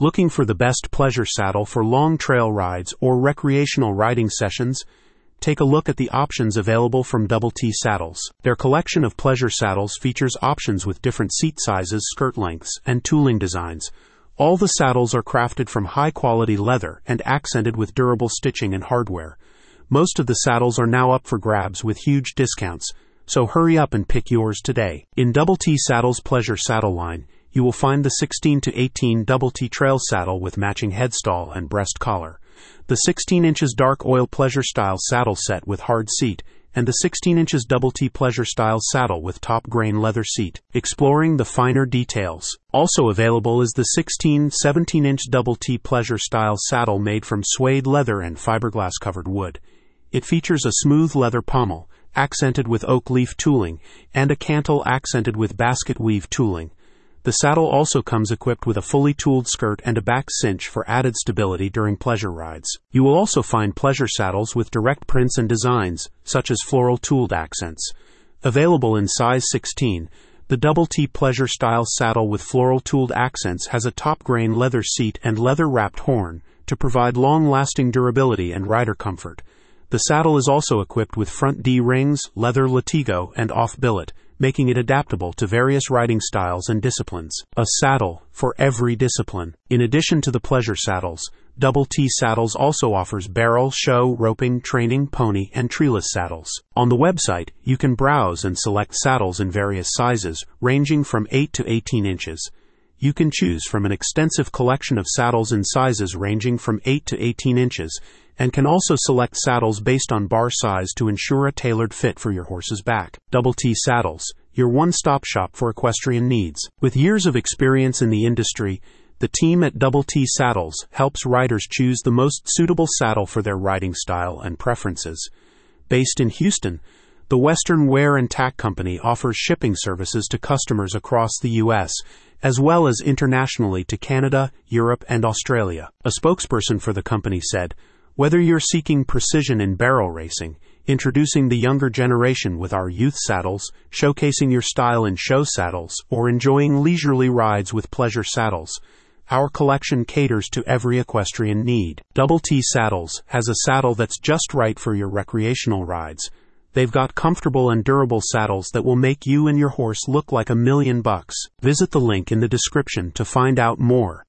Looking for the best pleasure saddle for long trail rides or recreational riding sessions? Take a look at the options available from Double T Saddles. Their collection of pleasure saddles features options with different seat sizes, skirt lengths, and tooling designs. All the saddles are crafted from high quality leather and accented with durable stitching and hardware. Most of the saddles are now up for grabs with huge discounts, so hurry up and pick yours today. In Double T Saddles Pleasure Saddle line, you will find the 16 to 18 Double T Trail saddle with matching headstall and breast collar the 16 inches dark oil pleasure style saddle set with hard seat, and the 16 inches double T pleasure style saddle with top grain leather seat, exploring the finer details. Also available is the 16 17 inch double T pleasure style saddle made from suede leather and fiberglass covered wood. It features a smooth leather pommel, accented with oak leaf tooling, and a cantle accented with basket weave tooling. The saddle also comes equipped with a fully tooled skirt and a back cinch for added stability during pleasure rides. You will also find pleasure saddles with direct prints and designs, such as floral tooled accents. Available in size 16, the Double T Pleasure Style saddle with floral tooled accents has a top grain leather seat and leather wrapped horn to provide long lasting durability and rider comfort. The saddle is also equipped with front D rings, leather latigo, and off billet making it adaptable to various riding styles and disciplines. A saddle for every discipline. In addition to the pleasure saddles, Double T Saddles also offers barrel, show, roping, training, pony, and treeless saddles. On the website, you can browse and select saddles in various sizes, ranging from 8 to 18 inches. You can choose from an extensive collection of saddles in sizes ranging from 8 to 18 inches, and can also select saddles based on bar size to ensure a tailored fit for your horse's back. Double T Saddles, your one stop shop for equestrian needs. With years of experience in the industry, the team at Double T Saddles helps riders choose the most suitable saddle for their riding style and preferences. Based in Houston, the Western Wear and Tack Company offers shipping services to customers across the U.S., as well as internationally to Canada, Europe, and Australia. A spokesperson for the company said, whether you're seeking precision in barrel racing, introducing the younger generation with our youth saddles, showcasing your style in show saddles, or enjoying leisurely rides with pleasure saddles, our collection caters to every equestrian need. Double T Saddles has a saddle that's just right for your recreational rides. They've got comfortable and durable saddles that will make you and your horse look like a million bucks. Visit the link in the description to find out more.